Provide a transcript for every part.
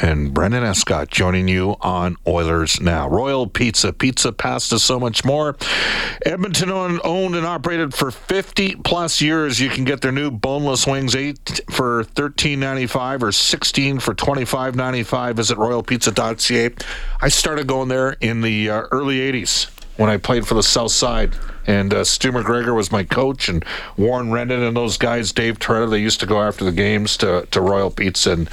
and Brendan Escott joining you on Oilers Now. Royal Pizza, pizza, pasta, so much more. Edmonton owned and operated for 50 plus years. You can get their new boneless wings, 8 for 13.95 or 16 for 25.95. Visit royalpizza.ca. I started going there in the uh, early 80s when I played for the South Side. And uh, Stu McGregor was my coach, and Warren Rendon and those guys, Dave Toretta, they used to go after the games to, to Royal Pizza and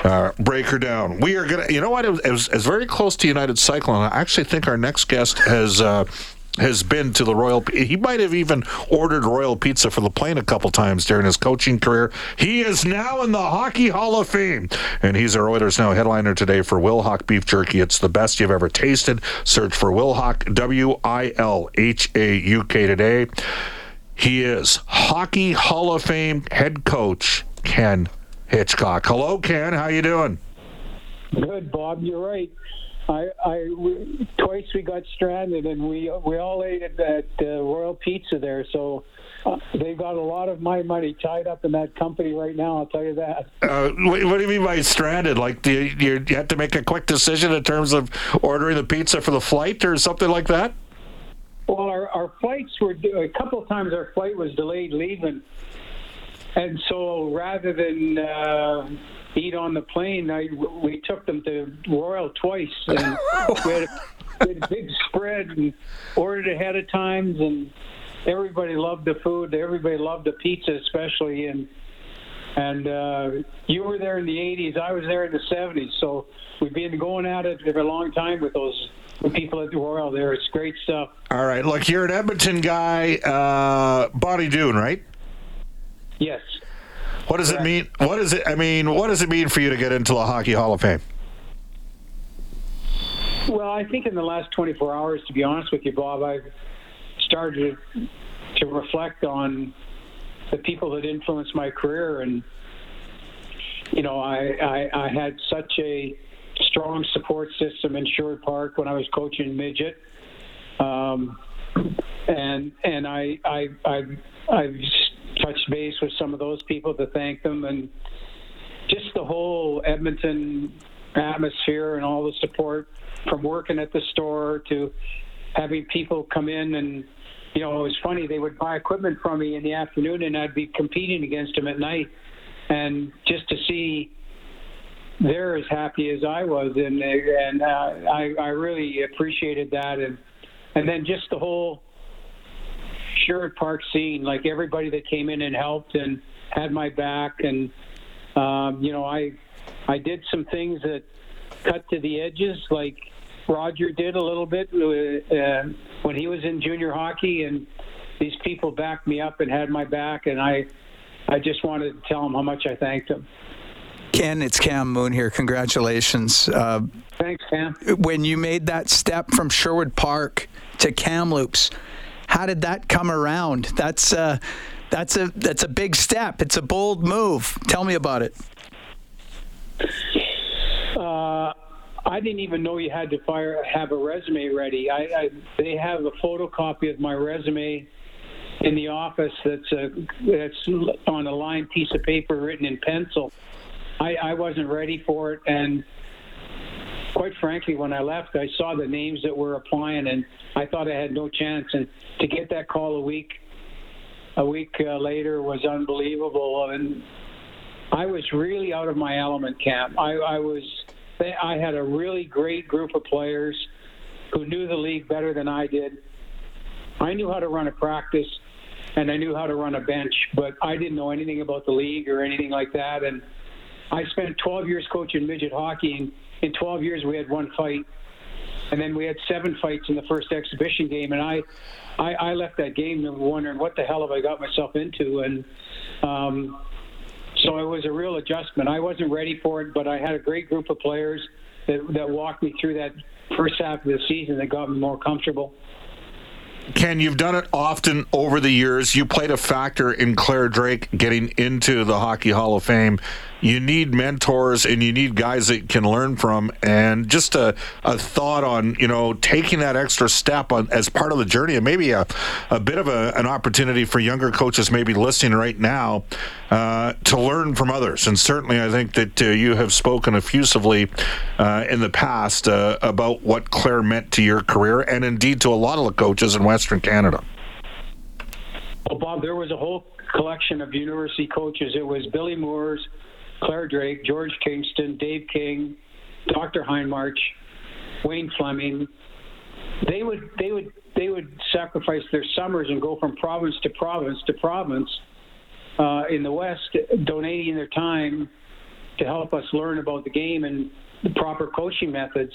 uh, break her down. We are going to, you know what, it was, it was, it was very close to United Cyclone. I actually think our next guest has. Uh, has been to the Royal. He might have even ordered Royal Pizza for the plane a couple times during his coaching career. He is now in the Hockey Hall of Fame, and he's our Oilers Now headliner today for Wilhauk Beef Jerky. It's the best you've ever tasted. Search for Wilhauk W I L H A U K today. He is Hockey Hall of Fame head coach Ken Hitchcock. Hello, Ken. How you doing? Good, Bob. You're right. I, I twice we got stranded, and we we all ate at, at uh, Royal Pizza there. So uh, they've got a lot of my money tied up in that company right now. I'll tell you that. Uh, what, what, do you mean by stranded? Like do you, you, you have to make a quick decision in terms of ordering the pizza for the flight or something like that? Well, our, our flights were a couple of times. Our flight was delayed leaving, and so rather than uh, eat on the plane. I, we took them to Royal twice, and we had, a, we had a big spread and ordered ahead of times, and everybody loved the food. Everybody loved the pizza, especially, and and uh, you were there in the 80s. I was there in the 70s, so we've been going at it for a long time with those people at the Royal. There, it's great stuff. All right, look, you're an Edmonton guy, uh, Bonnie Doon, right? Yes. What does it mean? What does it? I mean, what does it mean for you to get into the Hockey Hall of Fame? Well, I think in the last 24 hours, to be honest with you, Bob, I've started to reflect on the people that influenced my career, and you know, I I, I had such a strong support system in Sherwood Park when I was coaching midget, um, and and I I I I've touched base with some of those people to thank them. And just the whole Edmonton atmosphere and all the support from working at the store to having people come in. And you know it was funny they would buy equipment from me in the afternoon and I'd be competing against them at night. And just to see they're as happy as I was. And and uh, I I really appreciated that. And and then just the whole Sherwood Park scene, like everybody that came in and helped and had my back, and um, you know, I I did some things that cut to the edges, like Roger did a little bit uh, when he was in junior hockey, and these people backed me up and had my back, and I I just wanted to tell them how much I thanked them. Ken, it's Cam Moon here. Congratulations. Uh, Thanks, Cam. When you made that step from Sherwood Park to Kamloops, how did that come around? That's uh, that's a that's a big step. It's a bold move. Tell me about it. Uh, I didn't even know you had to fire have a resume ready. I, I they have a photocopy of my resume in the office that's a that's on a lined piece of paper written in pencil. I, I wasn't ready for it, and quite frankly, when I left, I saw the names that were applying, and I thought I had no chance. And to get that call a week, a week uh, later was unbelievable. And I was really out of my element, Cam. I, I was. I had a really great group of players who knew the league better than I did. I knew how to run a practice, and I knew how to run a bench, but I didn't know anything about the league or anything like that. And I spent 12 years coaching midget hockey, and in 12 years we had one fight, and then we had seven fights in the first exhibition game, and I, I, I left that game wondering what the hell have I got myself into, and um, so it was a real adjustment. I wasn't ready for it, but I had a great group of players that, that walked me through that first half of the season that got me more comfortable. Ken, you've done it often over the years. You played a factor in Clare Drake getting into the Hockey Hall of Fame. You need mentors and you need guys that you can learn from. And just a, a thought on, you know, taking that extra step on, as part of the journey and maybe a, a bit of a, an opportunity for younger coaches maybe listening right now uh, to learn from others. And certainly I think that uh, you have spoken effusively uh, in the past uh, about what Clare meant to your career and indeed to a lot of the coaches in Western Canada. Well, Bob, there was a whole collection of university coaches. It was Billy Moores, Clare Drake, George Kingston, Dave King, Dr. Hindmarch, Wayne Fleming. They would they would they would sacrifice their summers and go from province to province to province uh, in the West, donating their time to help us learn about the game and the proper coaching methods.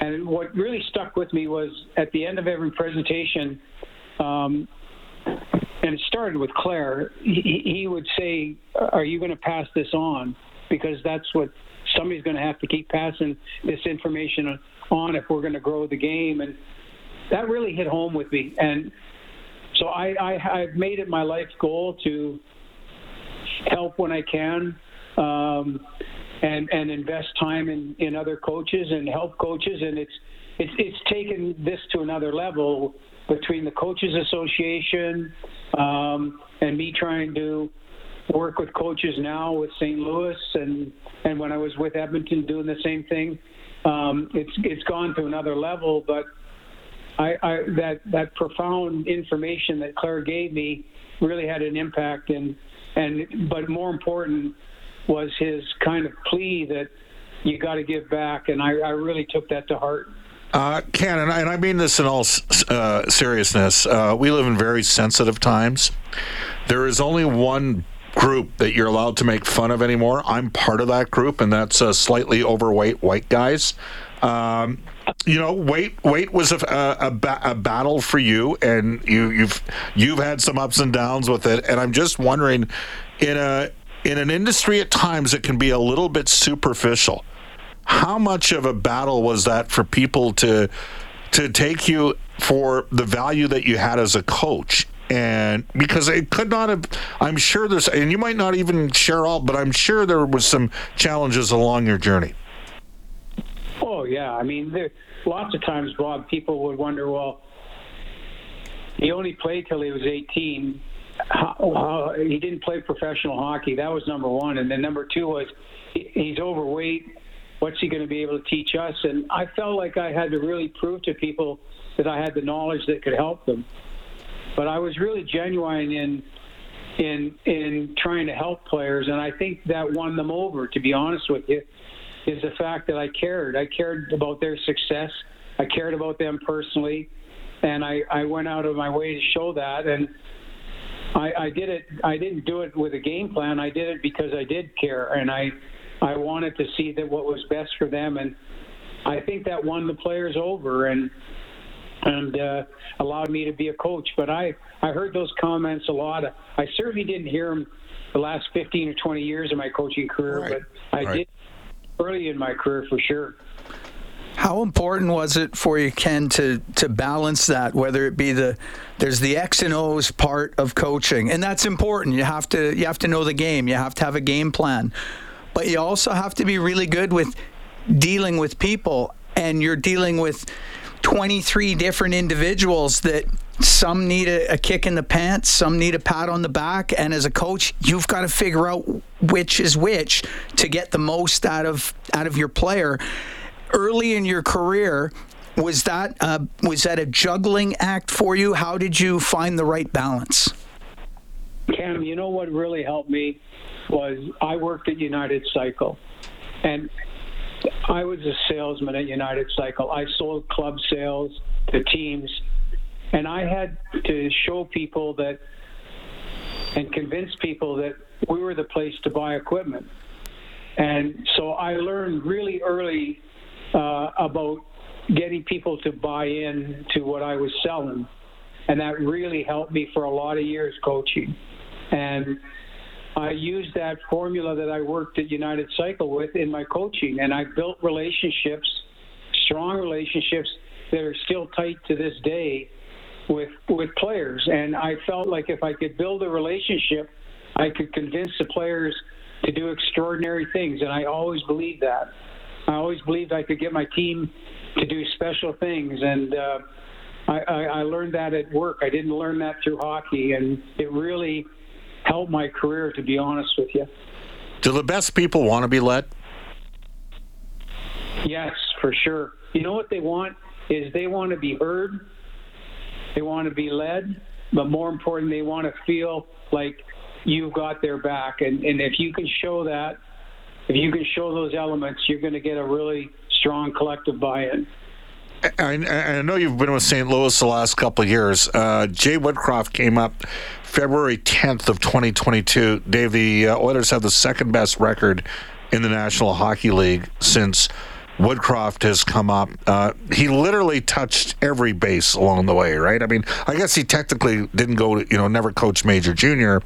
And what really stuck with me was at the end of every presentation, um, and it started with Clare. He, he would say, "Are you going to pass this on?" Because that's what somebody's going to have to keep passing this information on if we're going to grow the game, and that really hit home with me. And so I, I I've made it my life goal to help when I can. Um, and and invest time in, in other coaches and help coaches and it's it's it's taken this to another level between the coaches association um, and me trying to work with coaches now with St. Louis and and when I was with Edmonton doing the same thing. Um, it's it's gone to another level, but I, I that that profound information that Clare gave me really had an impact and and but more important was his kind of plea that you got to give back and I, I really took that to heart. Uh, Ken, and I, and I mean this in all uh, seriousness. Uh, we live in very sensitive times. There is only one group that you're allowed to make fun of anymore. I'm part of that group, and that's uh, slightly overweight white guys. Um, you know, weight weight was a, a, a, a, battle for you, and you, you've you've had some ups and downs with it. And I'm just wondering, in a in an industry at times it can be a little bit superficial how much of a battle was that for people to to take you for the value that you had as a coach? And because it could not have, I'm sure there's, and you might not even share all, but I'm sure there was some challenges along your journey. Oh yeah, I mean, there lots of times, Bob, people would wonder, well, he only played till he was 18. How, how, he didn't play professional hockey. That was number one, and then number two was he's overweight what's he going to be able to teach us? And I felt like I had to really prove to people that I had the knowledge that could help them. But I was really genuine in in in trying to help players, and I think that won them over. To be honest with you, is the fact that I cared. I cared about their success. I cared about them personally, and I I went out of my way to show that. And I, I did it. I didn't do it with a game plan. I did it because I did care, and I I wanted to see that what was best for them, and I think that won the players over and and uh, allowed me to be a coach. But I I heard those comments a lot. I certainly didn't hear them the last 15 or 20 years of my coaching career, right. but I right. did early in my career for sure. How important was it for you, Ken, to to balance that? Whether it be the there's the X and O's part of coaching, and that's important. You have to you have to know the game. You have to have a game plan but you also have to be really good with dealing with people and you're dealing with 23 different individuals that some need a, a, kick in the pants, some need a pat on the back, and as a coach, you've got to figure out which is which to get the most out of out of your player. Early in your career, was that uh, was that a juggling act for you? How did you find the right balance? Cam, you know what really helped me was I worked at United Cycle, and I was a salesman at United Cycle. I sold club sales to teams, and I had to show people that and convince people that we were the place to buy equipment. And so I learned really early uh, about getting people to buy in to what I was selling. And that really helped me for a lot of years coaching. And I used that formula that I worked at United Cycle with in my coaching, and I built relationships, strong relationships that are still tight to this day with with players. And I felt like if I could build a relationship, I could convince the players to do extraordinary things, and I always believed that. I always believed I could get my team to do special things, and uh, I, I, I learned that at work. I didn't learn that through hockey, and it really helped my career, to be honest with you. Do the best people want to be led? Yes, for sure. You know what they want is they want to be heard, they want to be led, but more important, they want to feel like you've got their back. And, and if you can show that, if you can show those elements, you're going to get a really strong collective buy-in. I, I, know you've been with St. Louis the last couple years. Uh, Jay Woodcroft came up February 10th of 2022. Dave, the uh, Oilers have the second best record in the National Hockey League since Woodcroft has come up. Uh, he literally touched every base along the way, right? I mean, I guess he technically didn't go, to, you know, never coached major junior,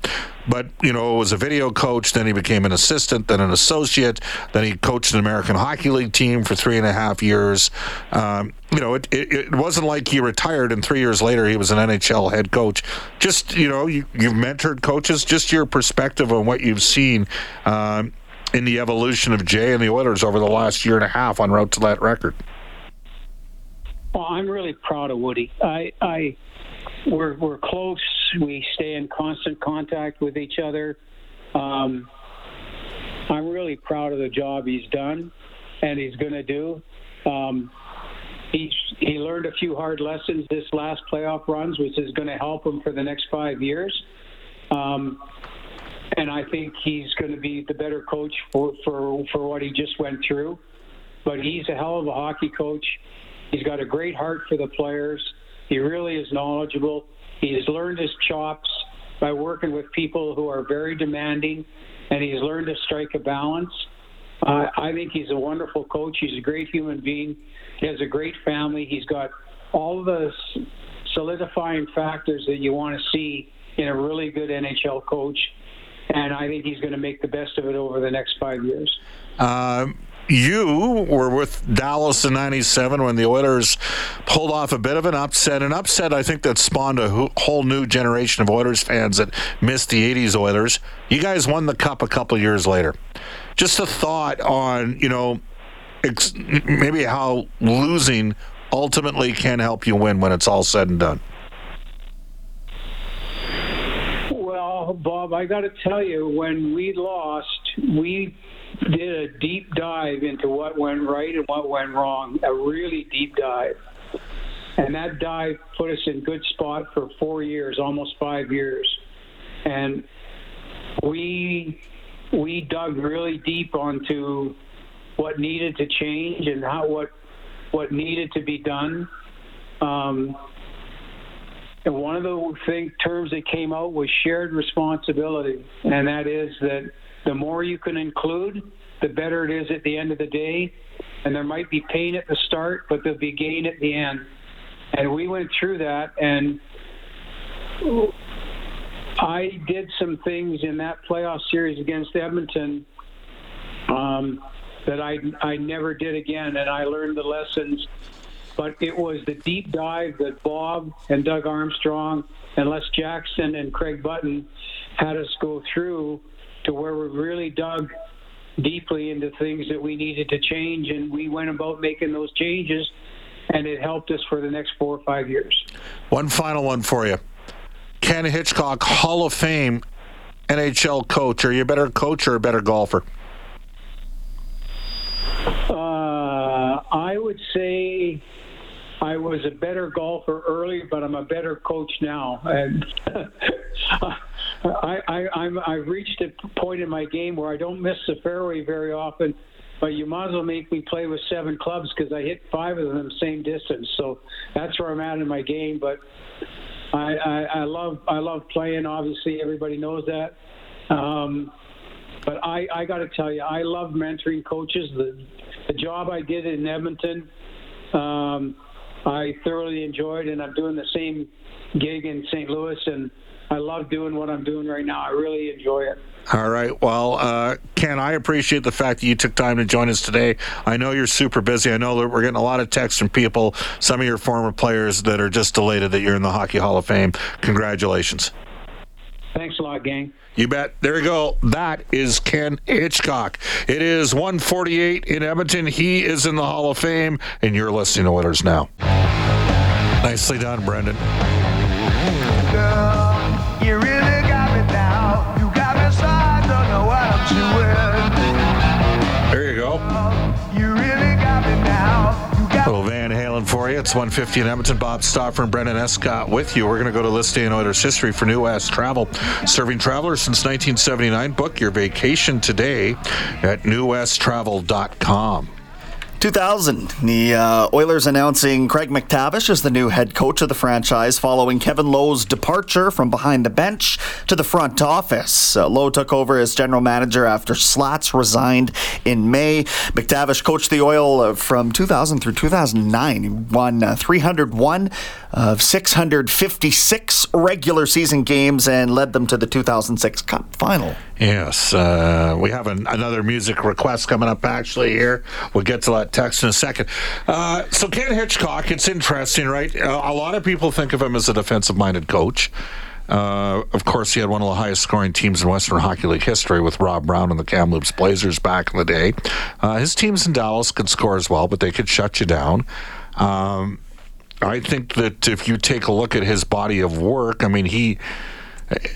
but, you know, was a video coach. Then he became an assistant, then an associate. Then he coached an American Hockey League team for three and a half years. Um, you know, it, it, it, wasn't like he retired and three years later he was an NHL head coach. Just, you know, you, you've mentored coaches, just your perspective on what you've seen. Um, in the evolution of Jay and the Oilers over the last year and a half on route to that record? Well, I'm really proud of Woody. I, I, we're we're close. We stay in constant contact with each other. Um, I'm really proud of the job he's done, and he's going to do. Um, he's he learned a few hard lessons this last playoff runs, which is going to help him for the next five years. Um, and I think he's going to be the better coach for, for, for what he just went through. But he's a hell of a hockey coach. He's got a great heart for the players. He really is knowledgeable. He's learned his chops by working with people who are very demanding, and he's learned to strike a balance. Uh, I think he's a wonderful coach. He's a great human being. He has a great family. He's got all the solidifying factors that you want to see in a really good NHL coach and I think he's going to make the best of it over the next five years. Uh, you were with Dallas in 97 when the Oilers pulled off a bit of an upset. An upset, I think, that spawned a whole new generation of Oilers fans that missed the 80s Oilers. You guys won the Cup a couple years later. Just a thought on, you know, maybe how losing ultimately can help you win when it's all said and done. Bob, I got to tell you, when we lost, we did a deep dive into what went right and what went wrong, a really deep dive. And that dive put us in good spot for four years, almost five years. And we we dug really deep onto what needed to change and how what what needed to be done. Um, and one of the thing, terms that came out was shared responsibility, and that is that the more you can include, the better it is at the end of the day. And there might be pain at the start, but there'll be gain at the end. And we went through that, and I did some things in that playoff series against Edmonton um, that I I never did again, and I learned the lessons but it was the deep dive that Bob and Doug Armstrong and Les Jackson and Craig Button had us go through to where we really dug deeply into things that we needed to change, and we went about making those changes, and it helped us for the next four or five years. One final one for you. Ken Hitchcock, Hall of Fame NHL coach. Are you a better coach or a better golfer? Uh, I would say I was a better golfer early, but I'm a better coach now. And I, I, I'm, I've reached a point in my game where I don't miss the fairway very often, but you might as well make me play with seven clubs because I hit five of them same distance. So that's where I'm at in my game. But I, I, I love I love playing. Obviously, everybody knows that. Um, but I, I got to tell you, I love mentoring coaches. The, the job I did in Edmonton. Um, I thoroughly enjoyed, and I'm doing the same gig in St. Louis, and I love doing what I'm doing right now. I really enjoy it. All right. Well, uh, Ken, I appreciate the fact that you took time to join us today. I know you're super busy. I know that we're getting a lot of texts from people, some of your former players that are just delighted that you're in the Hockey Hall of Fame. Congratulations. Thanks a lot, gang. You bet. There you go. That is Ken Hitchcock. It is 148 in Edmonton. He is in the Hall of Fame, and you're listening to Oilers Now. Nicely done, Brendan. Girl, you really got me now. You got me so I don't know what I'm doing. There you go. You really got me now. You got Little Van Halen for you. It's 150 in Edmonton. Bob Stauffer and Brendan Escott with you. We're going to go to day in Oilers history for New West Travel. Serving travelers since 1979. Book your vacation today at newwesttravel.com. 2000, the uh, Oilers announcing Craig MacTavish as the new head coach of the franchise following Kevin Lowe's departure from behind the bench to the front office. Uh, Lowe took over as general manager after Slats resigned in May. MacTavish coached the Oil uh, from 2000 through 2009. He won uh, 301 of 656 regular season games and led them to the 2006 Cup final. Yes, uh, we have an, another music request coming up actually here. We'll get to that text in a second. Uh, so, Ken Hitchcock, it's interesting, right? Uh, a lot of people think of him as a defensive minded coach. Uh, of course, he had one of the highest scoring teams in Western Hockey League history with Rob Brown and the Kamloops Blazers back in the day. Uh, his teams in Dallas could score as well, but they could shut you down. Um, I think that if you take a look at his body of work, I mean, he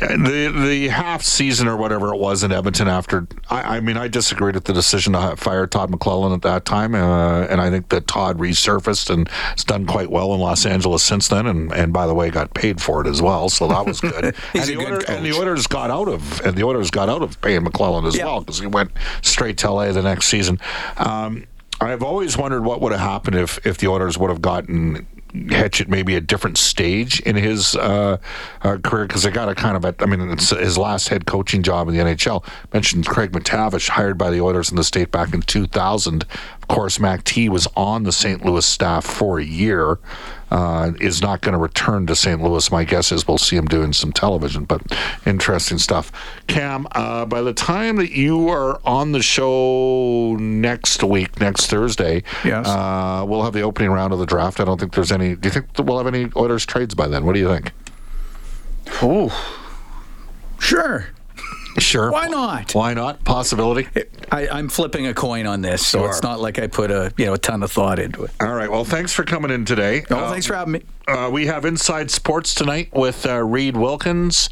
the the half season or whatever it was in Edmonton after I, I mean I disagreed with the decision to fire Todd McLellan at that time uh, and I think that Todd resurfaced and has done quite well in Los Angeles since then and, and by the way got paid for it as well so that was good and, the good Oilers, and the. Oilers got out of and the Oilers got out of paying McLellan as Yeah. well because he went straight to LA the next season um, I've always wondered what would have happened if if the Oilers would have gotten Hitch at maybe a different stage in his uh, uh, career because they got a kind of a, I mean it's his last head coaching job in the NHL. Mentioned Craig MacTavish hired by the Oilers in the state back in 2000. Of course, Mac T was on the St. Louis staff for a year. Uh, is not going to return to St. Louis. My guess is we'll see him doing some television, but interesting stuff. Cam, uh, by the time that you are on the show next week, next Thursday, Yes. uh, we'll have the opening round of the draft. I don't think there's any. Do you think we'll have any Oilers trades by then? What do you think? Ooh. Sure. Sure. Why not? Why not? Possibility. I, I'm flipping a coin on this, so it's not like I put a you know a ton of thought into it. All right. Well, thanks for coming in today. Oh, Uh, thanks for having me. Uh, we have Inside Sports tonight with uh, Reed Wilkins.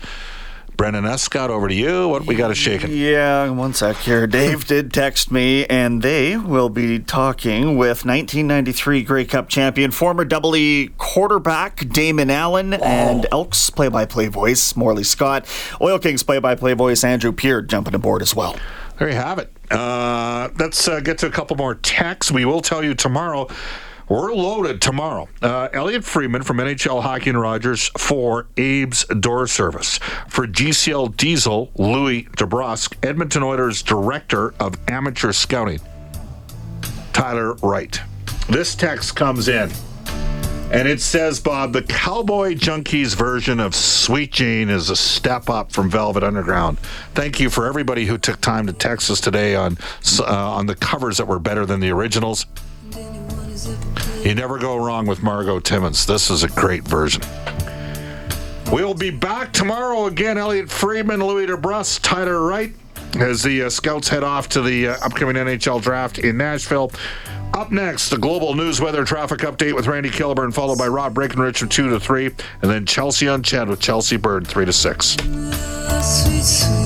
Brendan Escott, over to you. What we got to shaking? Yeah, one sec here. Dave did text me, and they will be talking with 1993 Grey Cup champion, former Double E quarterback Damon Allen, and Elks play-by-play voice Morley Scott. Oil Kings play-by-play voice Andrew Peard jumping aboard as well. There you have it. Uh, let's uh, get to a couple more texts. We will tell you tomorrow. We're loaded tomorrow. Uh, Elliotte Friedman from NHL Hockey and Rogers for Abe's Door Service. For GCL Diesel, Louie DeBrusk, Edmonton Oilers Director of Amateur Scouting, Tyler Wright. This text comes in. And it says, Bob, the Cowboy Junkies version of Sweet Jane is a step up from Velvet Underground. Thank you for everybody who took time to text us today on uh, on the covers that were better than the originals. You never go wrong with Margo Timmins. This is a great version. We'll be back tomorrow again. Elliotte Friedman, Louie DeBrusk, Tyler Wright, as the uh, Scouts head off to the uh, upcoming NHL draft in Nashville. Up next, the global news weather traffic update with Randy Kilburn, followed by Rob Breckenridge from 2 to 3, and then Chelsea on CHED with Chelsea Bird 3 to 6. Sweet, sweet